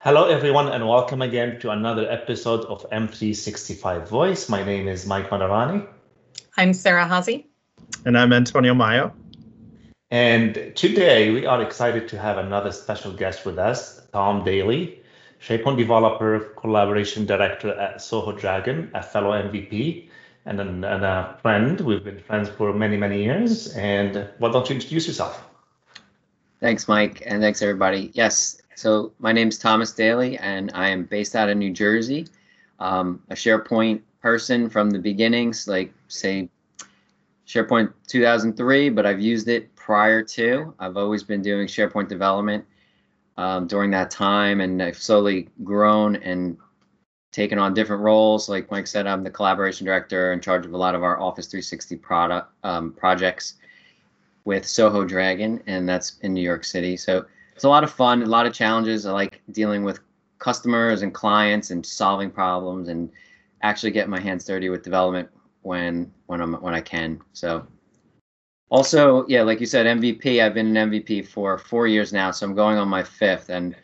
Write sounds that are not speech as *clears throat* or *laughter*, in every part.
Hello, everyone, and welcome again to another episode of M365 Voice. My name is Mike Maadarani. I'm Sarah Haase. And I'm Antonio Maio. And today we are excited to have another special guest with us, Tom Daly, SharePoint developer, collaboration director at Soho Dragon, a fellow MVP, and, an, and a friend. We've been friends for many, many years. And why don't you introduce yourself? Thanks, Mike, and thanks, everybody. Yes, so my name is Thomas Daly, and I am based out of New Jersey. Um, a SharePoint person from the beginnings, like say SharePoint 2003, but I've used it prior to. I've always been doing SharePoint development um, during that time, and I've slowly grown and taken on different roles. Like Mike said, I'm the collaboration director in charge of a lot of our Office 360 product um, projects with Soho Dragon, and that's in New York City. So it's a lot of fun, a lot of challenges. I like dealing with customers and clients and solving problems and actually getting my hands dirty with development when when I'm when I can. So also, yeah, like you said, MVP. I've been an MVP for four years now, so I'm going on my fifth, and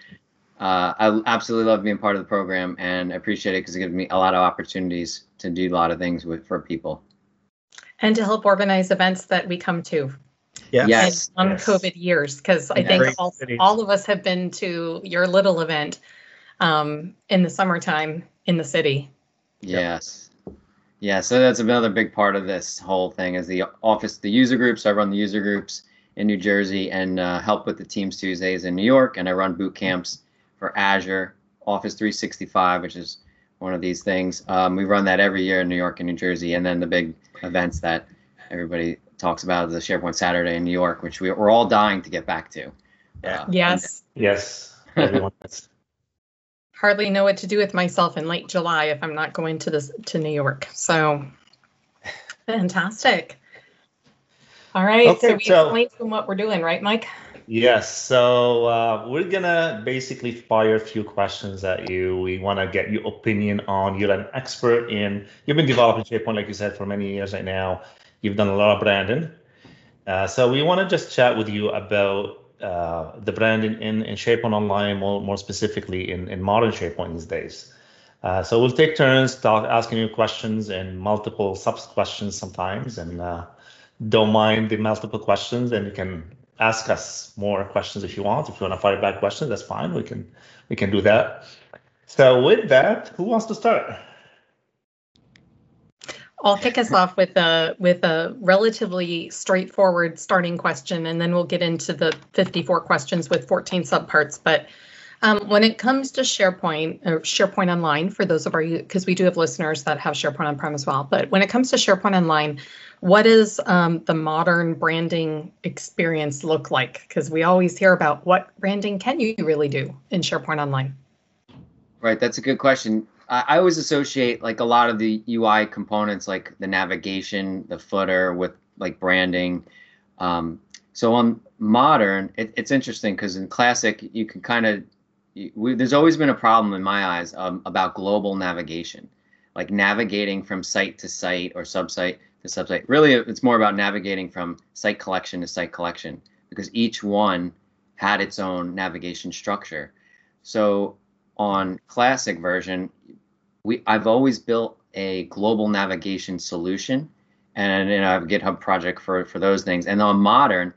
uh, I absolutely love being part of the program and I appreciate it because it gives me a lot of opportunities to do a lot of things with for people. And to help organize events that we come to Yes. yes. on yes. COVID years, because I think all, all of us have been to your little event um, in the summertime in the city. Yes. Yeah, so that's another big part of this whole thing is the office, the user groups. I run the user groups in New Jersey and uh, help with the Teams Tuesdays in New York, and I run boot camps for Azure, Office 365, which is one of these things. Um, we run that every year in New York and New Jersey, and then the big events that everybody talks about the SharePoint Saturday in New York, which we, are all dying to get back to. Yeah. Uh, yes. Yes. Everyone *laughs* Hardly know what to do with myself in late July if I'm not going to this to New York. So fantastic. All right. Okay, so we so, explained from what we're doing, right, Mike? Yes. So uh, we're gonna basically fire a few questions at you. We want to get your opinion on. You're an expert in. You've been developing SharePoint, like you said, for many years right now. You've done a lot of branding. Uh, so we want to just chat with you about uh, the branding in, in SharePoint Online, more, more specifically in, in modern SharePoint these days. Uh, so we'll take turns talk, asking you questions and multiple sub questions sometimes, and uh, don't mind the multiple questions. And you can ask us more questions if you want. If you want to fire back questions, that's fine. We can we can do that. So with that, who wants to start? I'll kick us off with a with a relatively straightforward starting question, and then we'll get into the 54 questions with 14 subparts. But um, when it comes to SharePoint or SharePoint Online, for those of our because we do have listeners that have SharePoint on-prem as well. But when it comes to SharePoint Online, what does um, the modern branding experience look like? Because we always hear about what branding can you really do in SharePoint Online. Right, that's a good question. I always associate like a lot of the UI components, like the navigation, the footer, with like branding. Um, so on modern, it, it's interesting because in classic, you can kind of there's always been a problem in my eyes um, about global navigation, like navigating from site to site or subsite to subsite. Really, it's more about navigating from site collection to site collection because each one had its own navigation structure. So on classic version, we I've always built a global navigation solution, and know, I have a GitHub project for for those things. And on modern,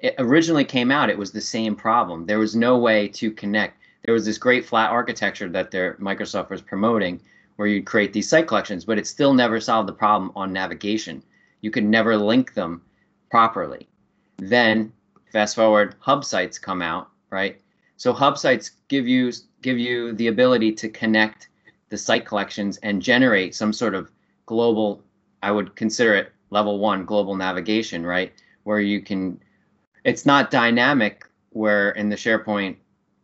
it originally came out, it was the same problem. There was no way to connect. There was this great flat architecture that their Microsoft was promoting, where you'd create these site collections, but it still never solved the problem on navigation. You could never link them properly. Then fast forward, hub sites come out, right? So hub sites give you give you the ability to connect the site collections and generate some sort of global, I would consider it level one global navigation, right? Where you can, it's not dynamic where in the SharePoint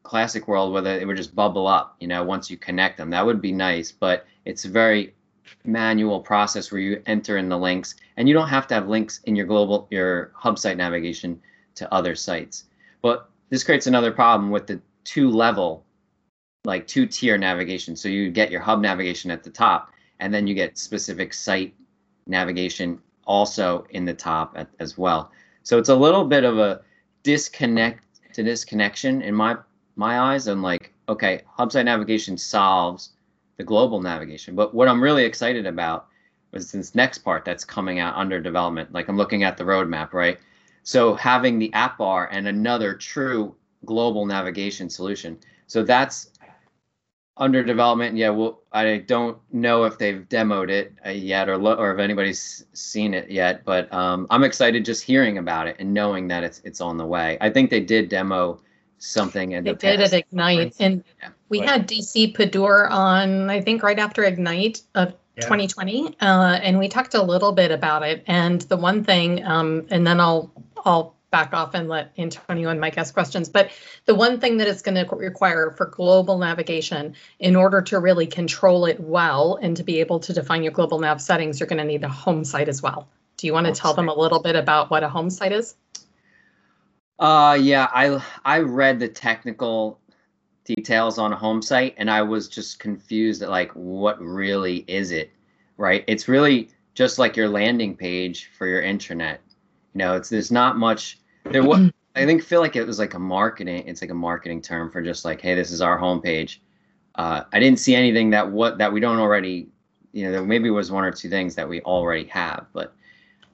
classic world where it would just bubble up, you know, once you connect them. That would be nice, but it's a very manual process where you enter in the links and you don't have to have links in your global, your hub site navigation to other sites. But this creates another problem with the two level like two tier navigation. So you get your hub navigation at the top, and then you get specific site navigation also in the top at, as well. So it's a little bit of a disconnect to disconnection in my my eyes. I'm like, okay, hub site navigation solves the global navigation. But what I'm really excited about is this next part that's coming out under development. Like I'm looking at the roadmap, right? So having the app bar and another true global navigation solution. So that's under development. Yeah, well, I don't know if they've demoed it uh, yet or lo- or if anybody's seen it yet, but um, I'm excited just hearing about it and knowing that it's it's on the way. I think they did demo something in They the did past. at Ignite, and Yeah. we Right. had DC Padur on, I think, right after Ignite of Yeah. 2020, uh, and we talked a little bit about it. And the one thing, um, and then I'll I'll back off and let Antonio and Mike ask questions. But the one thing that it's going to require for global navigation, in order to really control it well and to be able to define your global nav settings, you're going to need a home site as well. Do you want to Home tell them a little bit about what a home site is? Uh, yeah, I I read the technical details on a home site and I was just confused at like what really is it, right? It's really just like your landing page for your intranet. You know, it's there's not much there what *clears throat* I think feel like it was like a marketing it's like a marketing term for just like hey this is our homepage. Uh, I didn't see anything that what that we don't already you know there maybe was one or two things that we already have but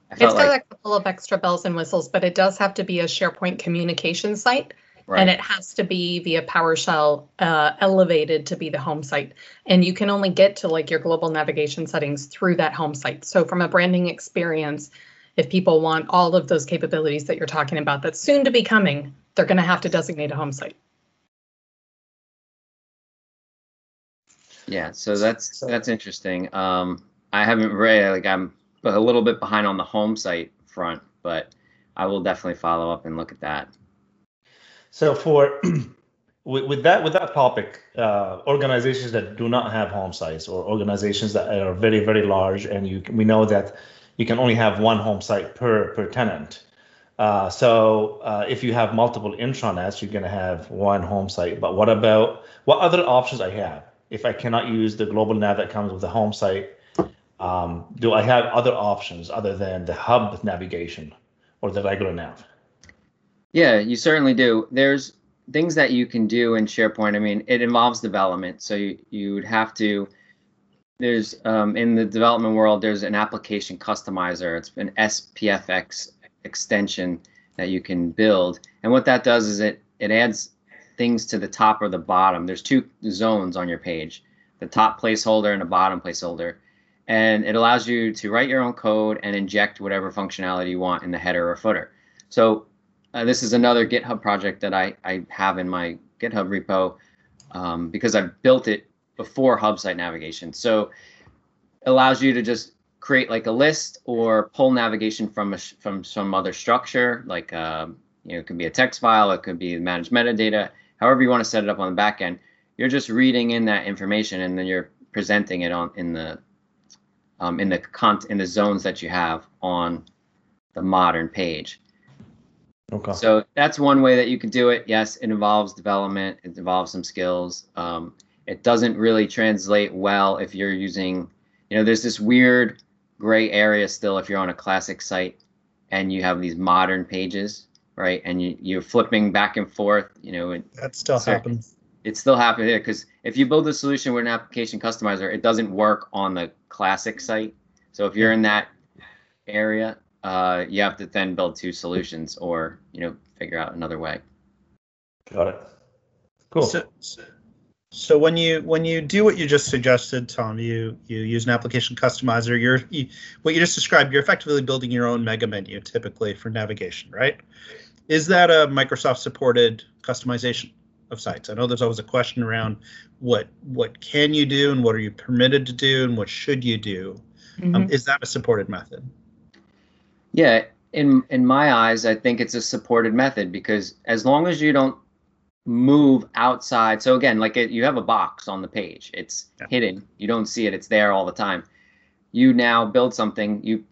I It's got like a couple of extra bells and whistles, but it does have to be a SharePoint communication site, right. and it has to be via PowerShell uh, elevated to be the home site. And you can only get to like your global navigation settings through that home site. So from a branding experience, if people want all of those capabilities that you're talking about, that's soon to be coming, they're going to have to designate a home site. Yeah, so that's that's interesting. Um, I haven't read like I'm a little bit behind on the home site front, but I will definitely follow up and look at that. So for *clears throat* with, with that with that topic, uh, organizations that do not have home sites or organizations that are very very large, and you we know that you can only have one home site per per tenant. Uh, so uh, if you have multiple intranets, you're going to have one home site. But what about what other options I have if I cannot use the global nav that comes with the home site? Um, do I have other options other than the hub navigation or the regular nav? Yeah, you certainly do. There's things that you can do in SharePoint. I mean, it involves development, so you you would have to. There's um, in the development world, there's an application customizer. It's an SPFX extension that you can build, and what that does is it it adds things to the top or the bottom. There's two zones on your page, the top placeholder and the bottom placeholder, and it allows you to write your own code and inject whatever functionality you want in the header or footer. So uh, this is another GitHub project that I, I have in my GitHub repo um, because i've built it before hub site navigation. So it allows you to just create like a list or pull navigation from a, from some other structure, like uh, you know, it could be a text file, it could be managed metadata, however you want to set it up on the back end. You're just reading in that information and then you're presenting it on in the um, in the cont in the zones that you have on the modern page. Okay. So that's one way that you can do it. Yes, it involves development. It involves some skills. Um, it doesn't really translate well if you're using, you know, there's this weird gray area still if you're on a classic site and you have these modern pages, right? And you, you're flipping back and forth, you know, and That still So- happens. It still happens there because if you build a solution with an application customizer, it doesn't work on the classic site. So if you're in that area, uh, you have to then build two solutions or you know figure out another way. Got it. Cool. So, so when you when you do what you just suggested, Tom, you you use an application customizer. You're you, what you just described. You're effectively building your own mega menu, typically for navigation, right? Is that a Microsoft supported customization of sites? I know there's always a question around what what can you do and what are you permitted to do and what should you do. Um, is that a supported method? Yeah, in in my eyes, I think it's a supported method because as long as you don't move outside, so again, like it, you have a box on the page, it's Yeah. hidden, you don't see it, it's there all the time. You now build something, you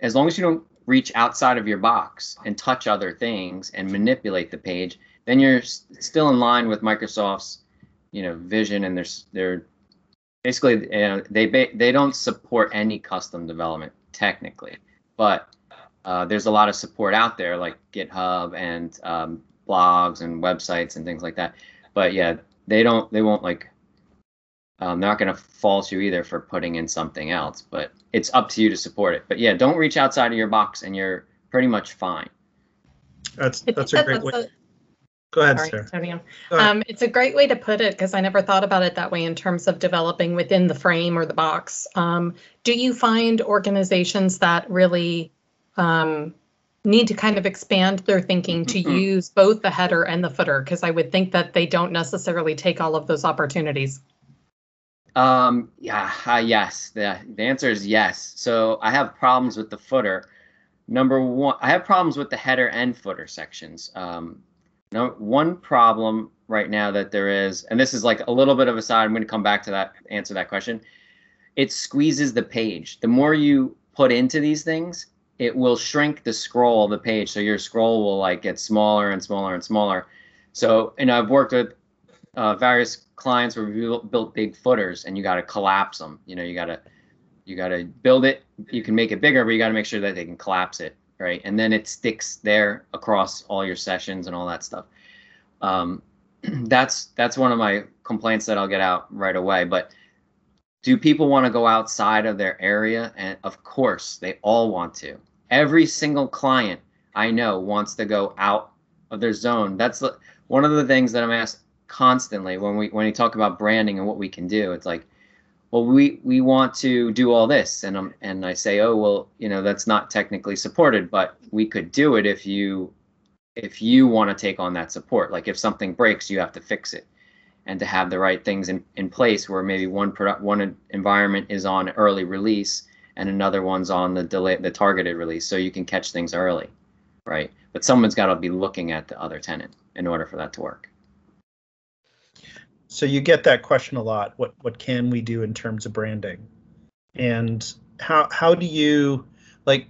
as long as you don't reach outside of your box and touch other things and manipulate the page, then you're s- still in line with Microsoft's, you know, vision and there's they're basically you know, they ba- they don't support any custom development technically, but uh, there's a lot of support out there like GitHub and um, blogs and websites and things like that. but yeah, they don't they won't like I'm not going to fault you either for putting in something else, but it's up to you to support it. But yeah, don't reach outside of your box and you're pretty much fine. That's that's a great that's way. a- Go ahead, Sorry, Sarah. Antonio. Go ahead. Um, it's a great way to put it because I never thought about it that way in terms of developing within the frame or the box. Um, do you find organizations that really um, need to kind of expand their thinking to Mhm. use both the header and the footer? Because I would think that they don't necessarily take all of those opportunities. Um, yeah, uh, yes. The, the answer is yes. So I have problems with the footer. Number one, I have problems with the header and footer sections. Um, no, one problem right now that there is, and this is like a little bit of a side, I'm going to come back to that, answer that question. It squeezes the page. The more you put into these things, it will shrink the scroll of the page. So your scroll will like get smaller and smaller and smaller. So, and I've worked with uh, various clients where we built, big footers and you got to collapse them. You know, you got to you got to build it. You can make it bigger, but you got to make sure that they can collapse it, right? And then it sticks there across all your sessions and all that stuff. Um, *clears throat* that's that's one of my complaints that I'll get out right away. But do people want to go outside of their area? And of course, they all want to. Every single client I know wants to go out of their zone. That's one of the things that I'm asked constantly when we when we talk about branding and what we can do. It's like, well, we we want to do all this, and um, and I say, oh, well, you know, that's not technically supported, but we could do it if you if you want to take on that support. Like if something breaks, you have to fix it, and to have the right things in, in place where maybe one product one environment is on early release and another one's on the delay the targeted release, so you can catch things early, right? But someone's got to be looking at the other tenant in order for that to work. So you get that question a lot. What what can we do in terms of branding? And how how do you like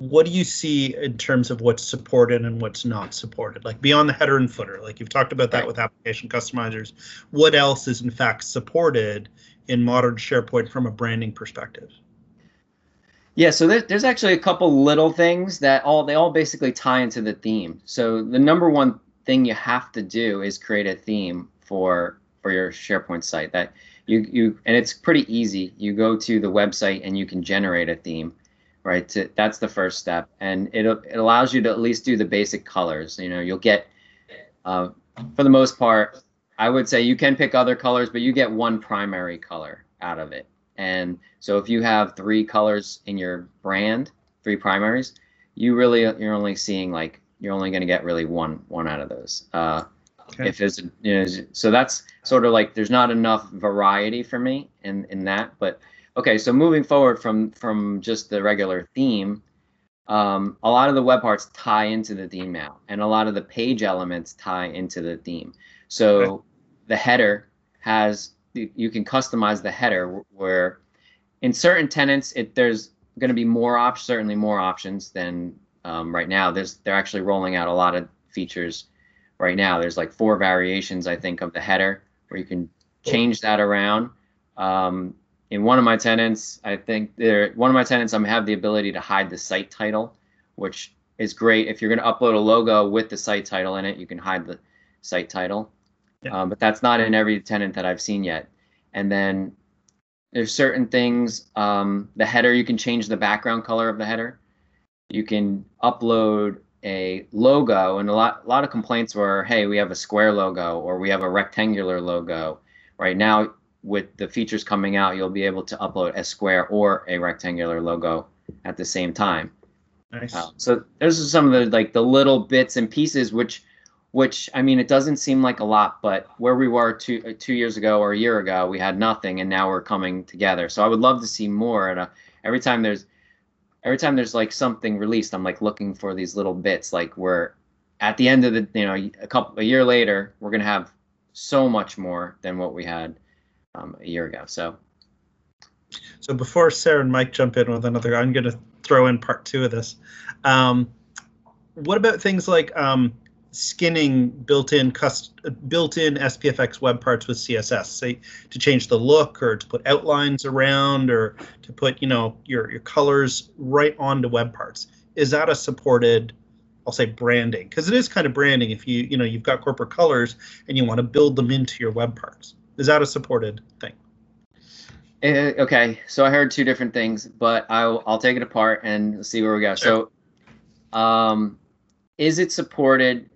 what do you see in terms of what's supported and what's not supported? Like beyond the header and footer, like you've talked about that Right. with application customizers. What else is in fact supported in modern SharePoint from a branding perspective? Yeah, so there, there's actually a couple little things that all they all basically tie into the theme. So the number one thing you have to do is create a theme for for your SharePoint site that you you and it's pretty easy. You go to the website and you can generate a theme, right? To, that's the first step, and it it allows you to at least do the basic colors. You know, you'll get uh, for the most part, I would say you can pick other colors, but you get one primary color out of it. And so if you have three colors in your brand, three primaries, you really you're only seeing like you're only going to get really one one out of those. Uh, Okay. If there's you know so that's sort of like there's not enough variety for me in in that. But okay, so moving forward from from just the regular theme, um, a lot of the web parts tie into the theme now, and a lot of the page elements tie into the theme. So Okay. the header has you can customize the header where in certain tenants it there's going to be more options certainly more options than um, right now there's they're actually rolling out a lot of features right now there's like four variations i think of the header where you can change that around um, in one of my tenants i think there one of my tenants i'm have the ability to hide the site title which is great. If you're going to upload a logo with the site title in it you can hide the site title. Yeah. um, but that's not in every tenant that i've seen yet. And then there's certain things um, the header you can change the background color of the header. You can upload a logo and a lot a lot of complaints were hey we have a square logo or we have a rectangular logo. Right now with the features coming out you'll be able to upload a square or a rectangular logo at the same time Nice. uh, so those are some of the like the little bits and pieces which which I mean it doesn't seem like a lot, but where we were two uh, two years ago or a year ago, we had nothing, and now we're coming together. So I would love to see more. And uh, every time there's every time there's like something released, I'm like looking for these little bits. Like we're at the end of the you know a couple a year later, we're gonna have so much more than what we had um, a year ago. So So before Sarah and Mike jump in with another, I'm going to throw in part two of this. Um, what about things like um, skinning built-in cust- built-in SPFX web parts with CSS, say to change the look or to put outlines around or to put you know your your colors right onto web parts? Is that a supported I'll say branding because it is kind of branding. If you you know you've got corporate colors and you want to build them into your web parts, is that a supported thing? Uh, okay, so I heard two different things, but I'll I'll take it apart and see where we go. Sure. So, um, is it supported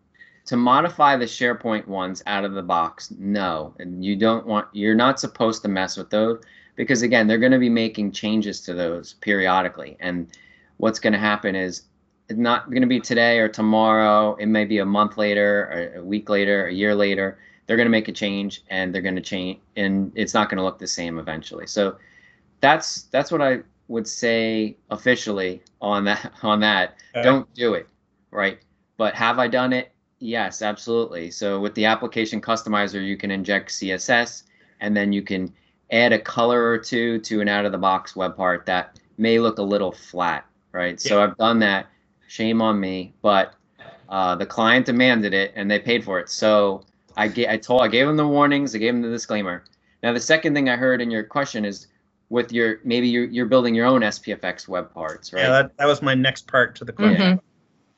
to modify the SharePoint ones out of the box? No, and you don't want you're not supposed to mess with those because again, they're going to be making changes to those periodically, and what's going to happen is it's not going to be today or tomorrow. It may be a month later, or a week later, a year later they're going to make a change and they're going to change and it's not going to look the same eventually. So that's that's what i would say officially on that *laughs* on that. Don't do it right? But have i done it? Yes absolutely. So with the application customizer you can inject css and then you can add a color or two to an out of the box web part that may look a little flat right? So i've done that. Shame on me but uh, the client demanded it and they paid for it. So I gave I told I gave them the warnings, I gave them the disclaimer. Now the second thing I heard in your question is with your maybe you're, you're building your own SPFX web parts, right? Yeah, that, that was my next part to the question. Mhm.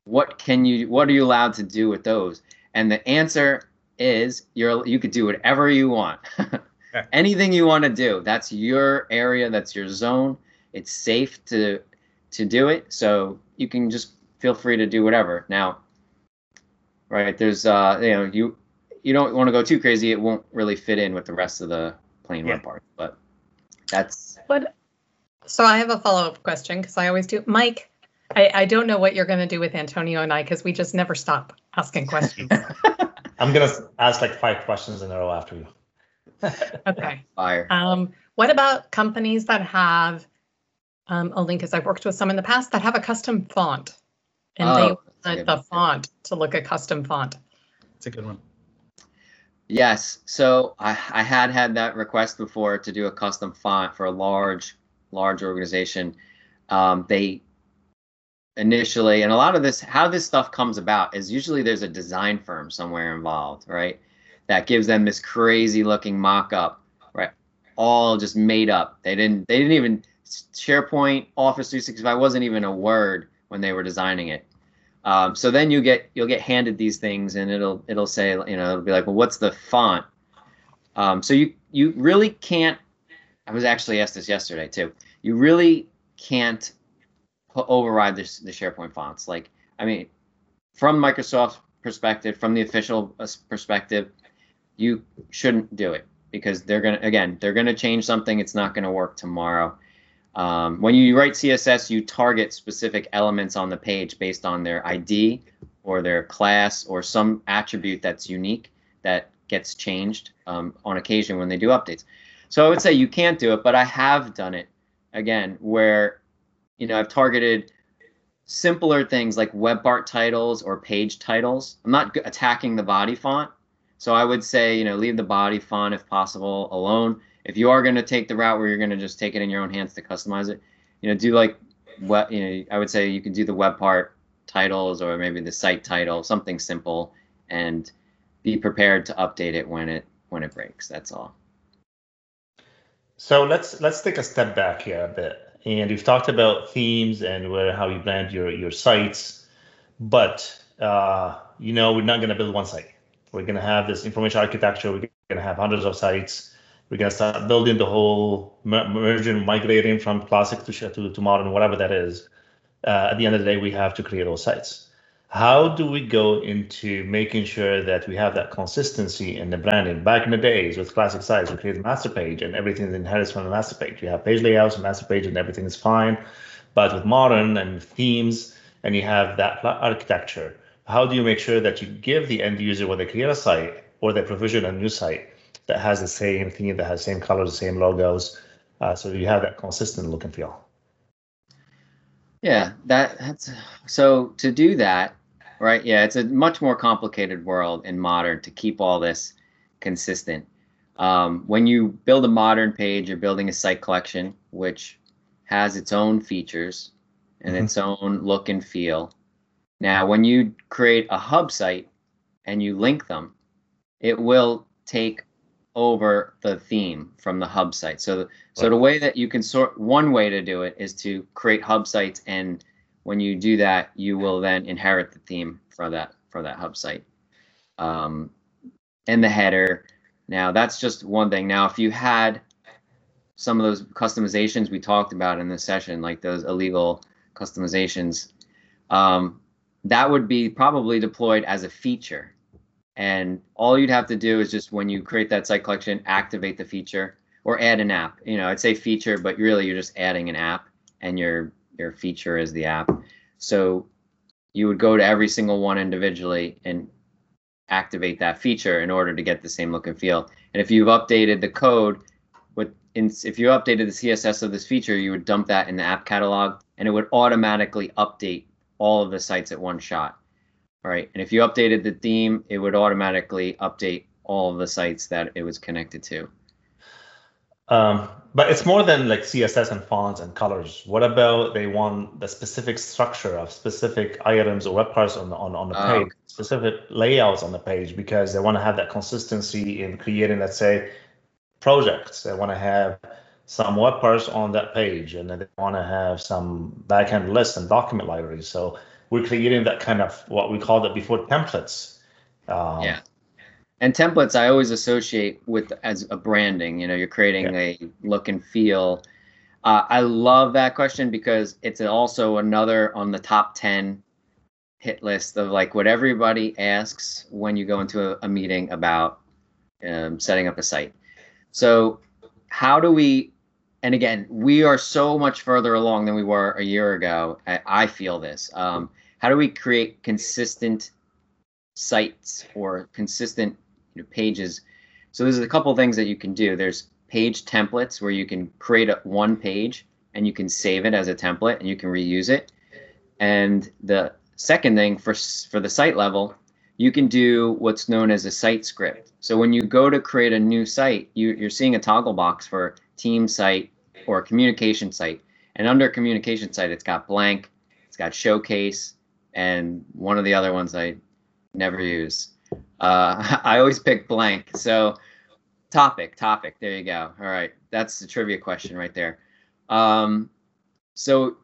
what can you what are you allowed to do with those? And the answer is you're you could do whatever you want. *laughs* Okay. Anything you want to do. That's your area, that's your zone. It's safe to to do it. So you can just feel free to do whatever. Now right, there's uh you know, you you don't want to go too crazy, it won't really fit in with the rest of the plain web part. But that's What? So I have a follow-up question because I always do. Mike, I, I don't know what you're going to do with Antonio and I because we just never stop asking questions. *laughs* I'm gonna ask like five questions in a row after you. *laughs* okay. fire. Um, what about companies that have um, a link? Because I've worked with some in the past that have a custom font, and Oh, they want the font to look a custom font. It's a good one. Yes. So I, I had had that request before to do a custom font for a large, large organization. Um, they initially, and a lot of this, how this stuff comes about is usually there's a design firm somewhere involved, right? That gives them this crazy looking mock up, right? All just made up. They didn't, they didn't even, SharePoint, Office 365 wasn't even a word when they were designing it. Um, so then you get you'll get handed these things, and it'll it'll say you know it'll be like, well, what's the font? Um, so you you really can't. I was actually asked this yesterday too. You really can't override the SharePoint fonts. Like I mean, from Microsoft's perspective, from the official uh, perspective, you shouldn't do it because they're gonna again they're gonna change something. It's not gonna work tomorrow. Um, when you write CSS, you target specific elements on the page based on their ID or their class or some attribute that's unique that gets changed um, on occasion when they do updates. So I would say you can't do it, but I have done it again where you know I've targeted simpler things like web part titles or page titles. I'm not attacking the body font. So I would say, you know, leave the body font if possible alone. If you are going to take the route where you're going to just take it in your own hands to customize it, you know, do like what you know. I would say you can do the web part titles or maybe the site title, something simple, and be prepared to update it when it when it breaks. That's all. So let's let's take a step back here a bit. And we've talked about themes and where how you brand your your sites, but uh, you know we're not going to build one site. We're going to have this information architecture. We're going to have hundreds of sites. We're going to start building the whole merging, migrating from classic to to, to modern, whatever that is. Uh, at the end of the day, we have to create those sites. How do we go into making sure that we have that consistency in the branding? Back in the days with classic sites, we create a master page and everything inherits from the master page. You have page layouts, master page, and everything is fine. But with modern and themes, and you have that architecture, how do you make sure that you give the end user when they create a site or they provision a new site that has the same theme, that has the same colors, the same logos, uh, so you have that consistent look and feel? Yeah, that that's so to do that, right? Yeah, it's a much more complicated world in modern to keep all this consistent. Um, when you build a modern page, you're building a site collection which has its own features and Mhm. its own look and feel. Now, when you create a hub site and you link them, it will take over the theme from the hub site. So, so the way that you can sort one way to do it is to create hub sites and when you do that, you will then inherit the theme for that for that hub site. Um, and the header. Now that's just one thing. Now if you had some of those customizations we talked about in this session, like those illegal customizations, um, that would be probably deployed as a feature. And all you'd have to do is just when you create that site collection, activate the feature or add an app. You know, I'd say feature, but really you're just adding an app and your your feature is the app. So you would go to every single one individually and activate that feature in order to get the same look and feel. And if you've updated the code with in, if you updated the CSS of this feature, you would dump that in the app catalog and it would automatically update all of the sites at one shot. All right. And if you updated the theme, it would automatically update all of the sites that it was connected to. Um, but it's more than like CSS and fonts and colors. What about they want the specific structure of specific items or web parts on the, on, on the Oh. page, specific layouts on the page, because they want to have that consistency in creating, let's say, projects. They want to have some web parts on that page, and then they want to have some backend lists and document libraries. So we're creating that kind of what we called it before templates. Um, Yeah. And templates I always associate with as a branding. You know, you're creating a look and feel. Uh, I love that question because it's also another on the top 10 hit list of like what everybody asks when you go into a, a meeting about um, setting up a site. So, how do we, and again, we are so much further along than we were a year ago. I, I feel this. Um, how do we create consistent sites or consistent you know, pages. So there's a couple things that you can do. There's page templates where you can create a, one page and you can save it as a template and you can reuse it. And the second thing for for the site level, you can do what's known as a site script. So when you go to create a new site, you, you're seeing a toggle box for team site or communication site. And under communication site, it's got blank, it's got showcase, and one of the other ones I never use. Uh, *laughs* I always pick blank. So topic, topic. There you go. All right, that's the trivia question right there. Um, so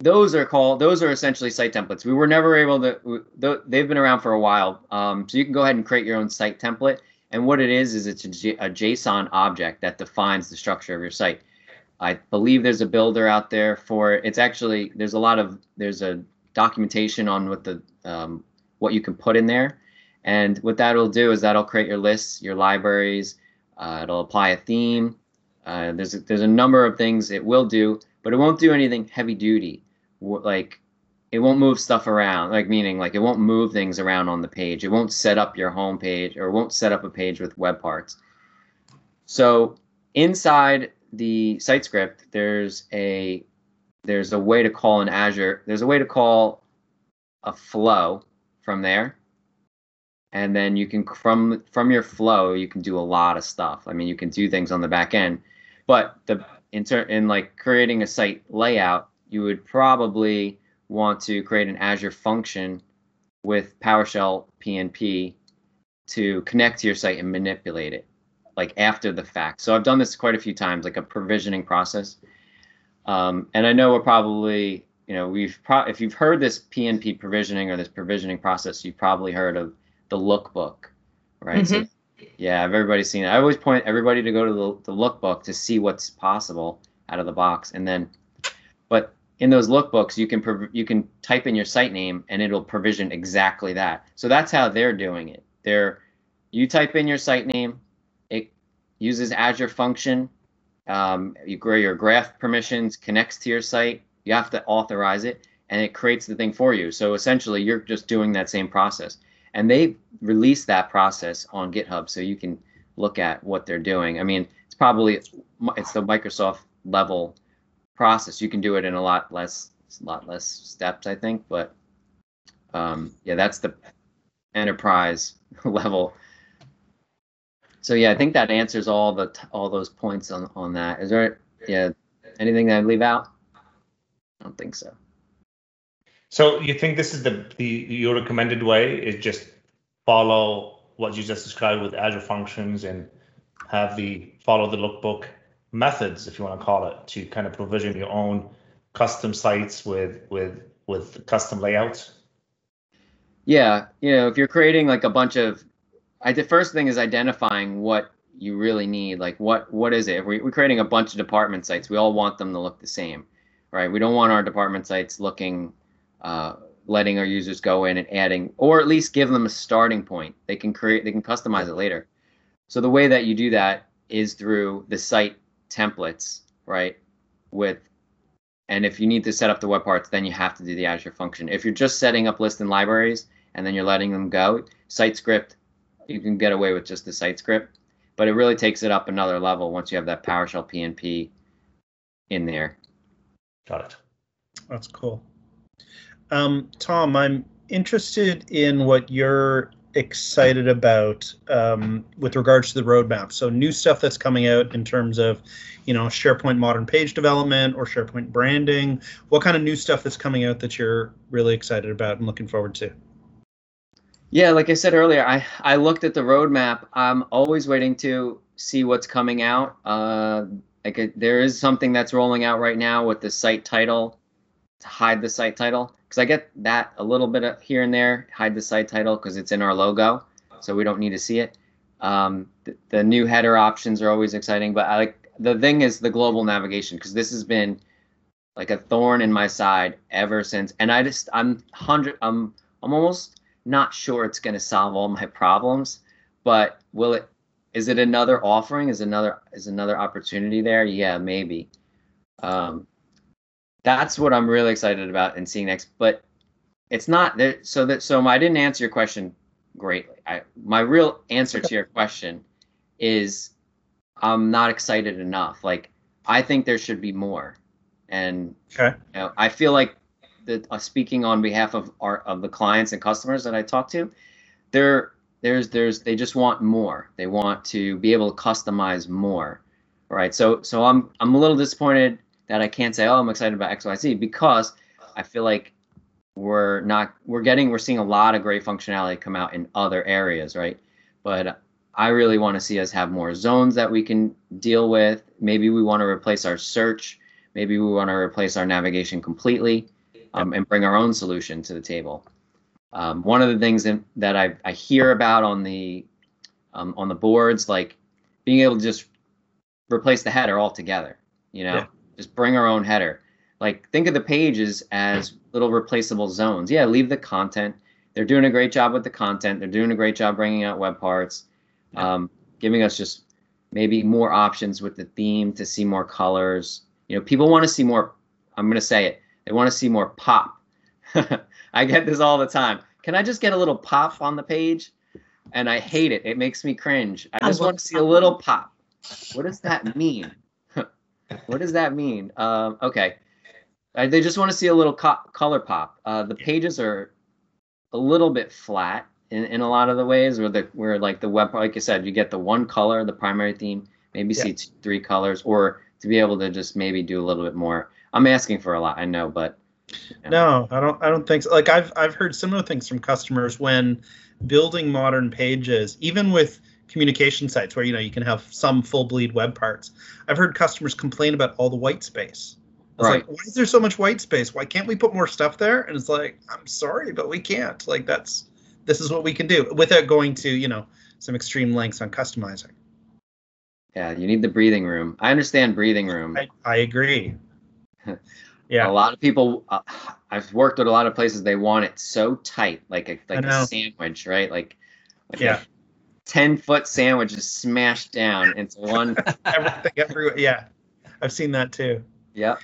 those are called. Those are essentially site templates. We were never able to. They've been around for a while. Um, so you can go ahead and create your own site template. And what it is is it's a, JSON object that defines the structure of your site. I believe there's a builder out there for. It's actually there's a lot of there's a documentation on what the um, what you can put in there. And what that'll do is that'll create your lists, your libraries. Uh, it'll apply a theme. Uh, there's a, there's a number of things it will do, but it won't do anything heavy duty. Like it won't move stuff around. Like meaning like it won't move things around on the page. It won't set up your home page or won't set up a page with web parts. So inside the site script, there's a there's a way to call an Azure. There's a way to call a flow from there and then you can from from your flow you can do a lot of stuff i mean you can do things on the back end but the in, ter- in like creating a site layout you would probably want to create an azure function with powershell pnp to connect to your site and manipulate it like after the fact so i've done this quite a few times like a provisioning process um, and i know we're probably you know we've pro- if you've heard this pnp provisioning or this provisioning process you've probably heard of the lookbook, right? So, yeah, everybody's seen it. I always point everybody to go to the, the lookbook to see what's possible out of the box, and then, but in those lookbooks, you can prov- you can type in your site name and it'll provision exactly that. So that's how they're doing it. They're you type in your site name, uses Azure function. Um, you grow your graph permissions, connects to your site. You have to authorize it, and it creates the thing for you. So essentially, you're just doing that same process and they release that process on GitHub so you can look at what they're doing. I mean, it's probably it's the Microsoft level process. You can do it in a lot less lot less steps, I think, but um, yeah, that's the enterprise *laughs* level. So yeah, I think that answers all the all those points on on that. Is there yeah anything that I leave out? I don't think so. So you think this is the, the your recommended way is just follow what you just described with Azure functions and have the follow the lookbook methods, if you want to call it, to kind of provision your own custom sites with with with custom layouts? Yeah, you know, if you're creating like a bunch of, I the first thing is identifying what you really need. Like, what what is it? We, we're creating a bunch of department sites. We all want them to look the same, right? We don't want our department sites looking, uh, letting our users go in and adding, or at least give them a starting point. They can create, they can customize it later. So the way that you do that is through the site templates, right? With and if you need to set up the web parts, then you have to do the Azure function. If you're just setting up lists and libraries and then you're letting them go, site script, you can get away with just the site script, but it really takes it up another level once you have that PowerShell PNP in there. Got it. That's cool. Um, Tom, I'm interested in what you're excited about um, with regards to the roadmap. So new stuff that's coming out in terms of, you know, SharePoint modern page development or SharePoint branding. What kind of new stuff that's coming out that you're really excited about and looking forward to? Yeah, like I said earlier, I I looked at the roadmap. I'm always waiting to see what's coming out. Uh, like a, there is something that's rolling out right now with the site title to hide the site title because I get that a little bit of here and there, hide the site title because it's in our logo, so we don't need to see it. Um, the, the new header options are always exciting, but I like the thing is the global navigation because this has been like a thorn in my side ever since, and I just I'm hundred I'm I'm almost not sure it's going to solve all my problems, but will it? Is it another offering? Is another is another opportunity there? Yeah, maybe. Um, that's what I'm really excited about and seeing next. But it's not there. So that so I didn't answer your question greatly. I my real answer to your question is I'm not excited enough. Like I think there should be more, and okay. you know, I feel like that uh, speaking on behalf of our of the clients and customers that I talk to, they're there's there's they just want more. They want to be able to customize more, right? So so I'm I'm a little disappointed that I can't say, oh, I'm excited about XYZ because I feel like we're not we're getting we're seeing a lot of great functionality come out in other areas, right? But I really want to see us have more zones that we can deal with. Maybe we want to replace our search. Maybe we want to replace our navigation completely um, and bring our own solution to the table. Um, one of the things in, that I, I hear about on the um, on the boards, like being able to just replace the header altogether. You know, yeah just bring our own header. Like think of the pages as little replaceable zones. Yeah, leave the content. They're doing a great job with the content. They're doing a great job bringing out web parts, um, giving us just maybe more options with the theme to see more colors. You know, people want to see more. I'm going to say it. They want to see more pop. *laughs* I get this all the time. Can I just get a little pop on the page? And I hate it. It makes me cringe. I just want to see a little pop. What does that mean? *laughs* what does that mean? Um, okay. Uh, they just want to see a little co- color pop. Uh, the pages are a little bit flat in, in a lot of the ways where the where like the web like I said, you get the one color, the primary theme, maybe yeah. see two, three colors, or to be able to just maybe do a little bit more. I'm asking for a lot, I know, but no, I don't. I don't think so. Like I've I've heard similar things from customers when building modern pages, even with communication sites where you know you can have some full bleed web parts. I've heard customers complain about all the white space. It's right. like, why is there so much white space? Why can't we put more stuff there? And it's like, I'm sorry, but we can't. Like that's this is what we can do without going to, you know, some extreme lengths on customizing. Yeah, you need the breathing room. I understand breathing room. I, I agree. Yeah. A lot of people uh, I've worked at a lot of places they want it so tight, like a like a sandwich, right? Like, like yeah. 10 foot sandwich is smashed down into one. *laughs* Everything everywhere. Yeah. I've seen that too. Yeah.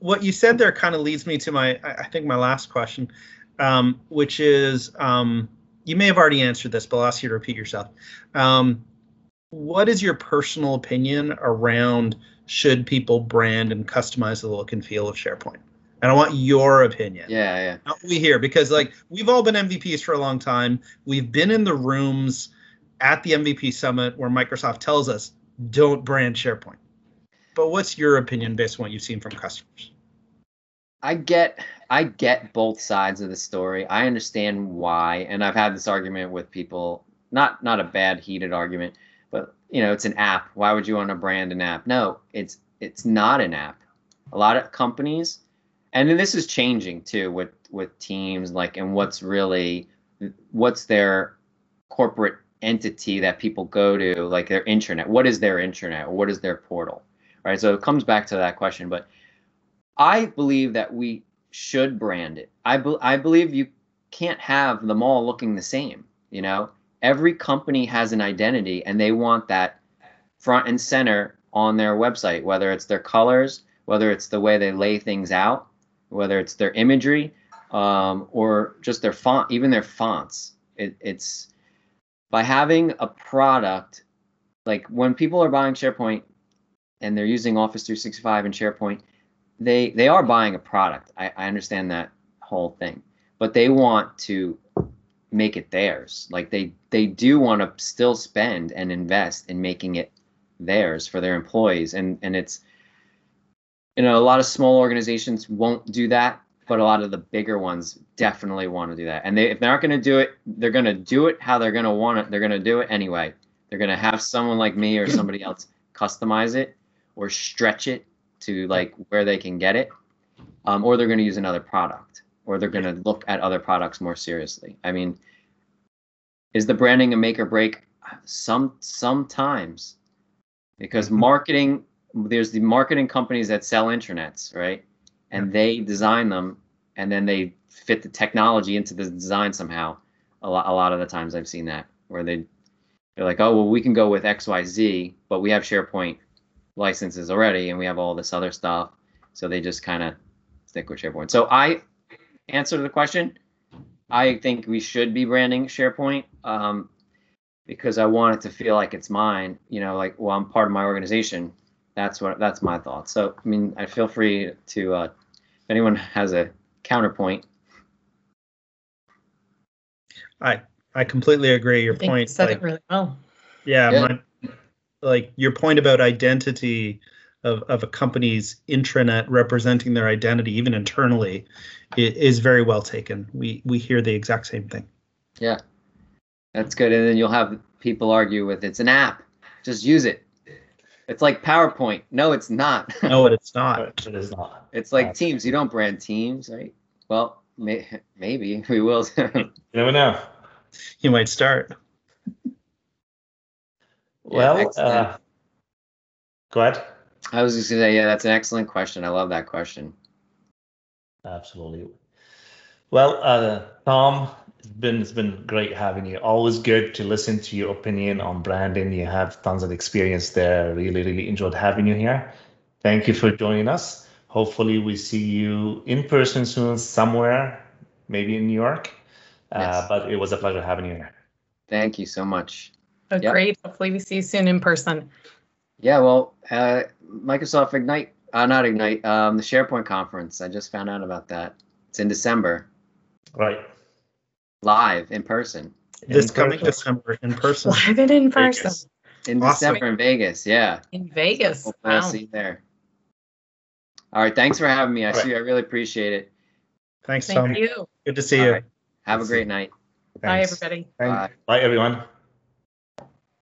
What you said there kind of leads me to my, I think, my last question, um, which is um, you may have already answered this, but I'll ask you to repeat yourself. Um, what is your personal opinion around should people brand and customize the look and feel of SharePoint? And I want your opinion. Yeah, yeah. Not we here because like we've all been MVPs for a long time. We've been in the rooms at the MVP summit where Microsoft tells us don't brand SharePoint. But what's your opinion based on what you've seen from customers? I get I get both sides of the story. I understand why, and I've had this argument with people. Not not a bad heated argument, you know, it's an app. Why would you want to brand an app? No, it's it's not an app. A lot of companies, and then this is changing too with with teams like and what's really what's their corporate entity that people go to like their intranet what is their intranet what is their portal right so it comes back to that question but i believe that we should brand it i, be, I believe you can't have them all looking the same you know every company has an identity and they want that front and center on their website whether it's their colors whether it's the way they lay things out whether it's their imagery um, or just their font, even their fonts. It, it's by having a product like when people are buying SharePoint and they're using Office 365 and SharePoint, they they are buying a product. I, I understand that whole thing, but they want to make it theirs. Like they they do want to still spend and invest in making it theirs for their employees, and and it's you know, a lot of small organizations won't do that, but a lot of the bigger ones definitely want to do that. And they, if they're not going to do it, they're going to do it how they're going to want it. They're going to do it anyway. They're going to have someone like me or somebody else customize it or stretch it to like where they can get it, um, or they're going to use another product, or they're going to look at other products more seriously. I mean, is the branding a make or break? Some sometimes, because Mm-hmm. marketing there's the marketing companies that sell intranets, right? And they design them, and then they fit the technology into the design somehow. A lot, a lot of the times I've seen that where they they're like, oh well, we can go with X Y Z, but we have SharePoint licenses already, and we have all this other stuff, so they just kind of stick with SharePoint. So I answer to the question. I think we should be branding SharePoint um, because I want it to feel like it's mine. You know, like well, I'm part of my organization that's what that's my thought. So I mean, I feel free to uh, if anyone has a counterpoint. I I completely agree. Your I think point, said like, it really well. yeah, Yeah. My, like your point about identity of of a company's intranet representing their identity, even internally, i- is very well taken. We we hear the exact same thing. Yeah, that's good. And then you'll have people argue with it's an app, just use it. It's like PowerPoint. No, it's not. *laughs* No, it's not. It is not. it's like Teams. You don't brand Teams, right? Well, may, maybe *laughs* we will. You never know. You might start. Well, excellent. uh, go ahead. I was just gonna say, yeah, that's an excellent question. I love that question. Absolutely. Well, uh, Tom, it's been it's been great having you. Always good to listen to your opinion on branding. You have tons of experience there. Really, really enjoyed having you here. Thank you for joining us. Hopefully, we see you in person soon somewhere, maybe in New York. Uh, Yes. but it was a pleasure having you here. Thank you so much. Oh, Yep. Great. Hopefully we see you soon in person. Yeah, well, uh, Microsoft Ignite, uh, not Ignite, um, the SharePoint conference. I just found out about that. It's in December, Right. live in person. This In coming person. December in person. *laughs* Live and in person Vegas. In Awesome. December in Vegas, yeah. in Vegas. Hopefully I'll Wow. see you there. All right, thanks for having me. I All right. see. I really appreciate it. Thanks, Tom. Thank you. Good to see All you. right. Have a great night. Bye, everybody. Bye. Bye, everyone.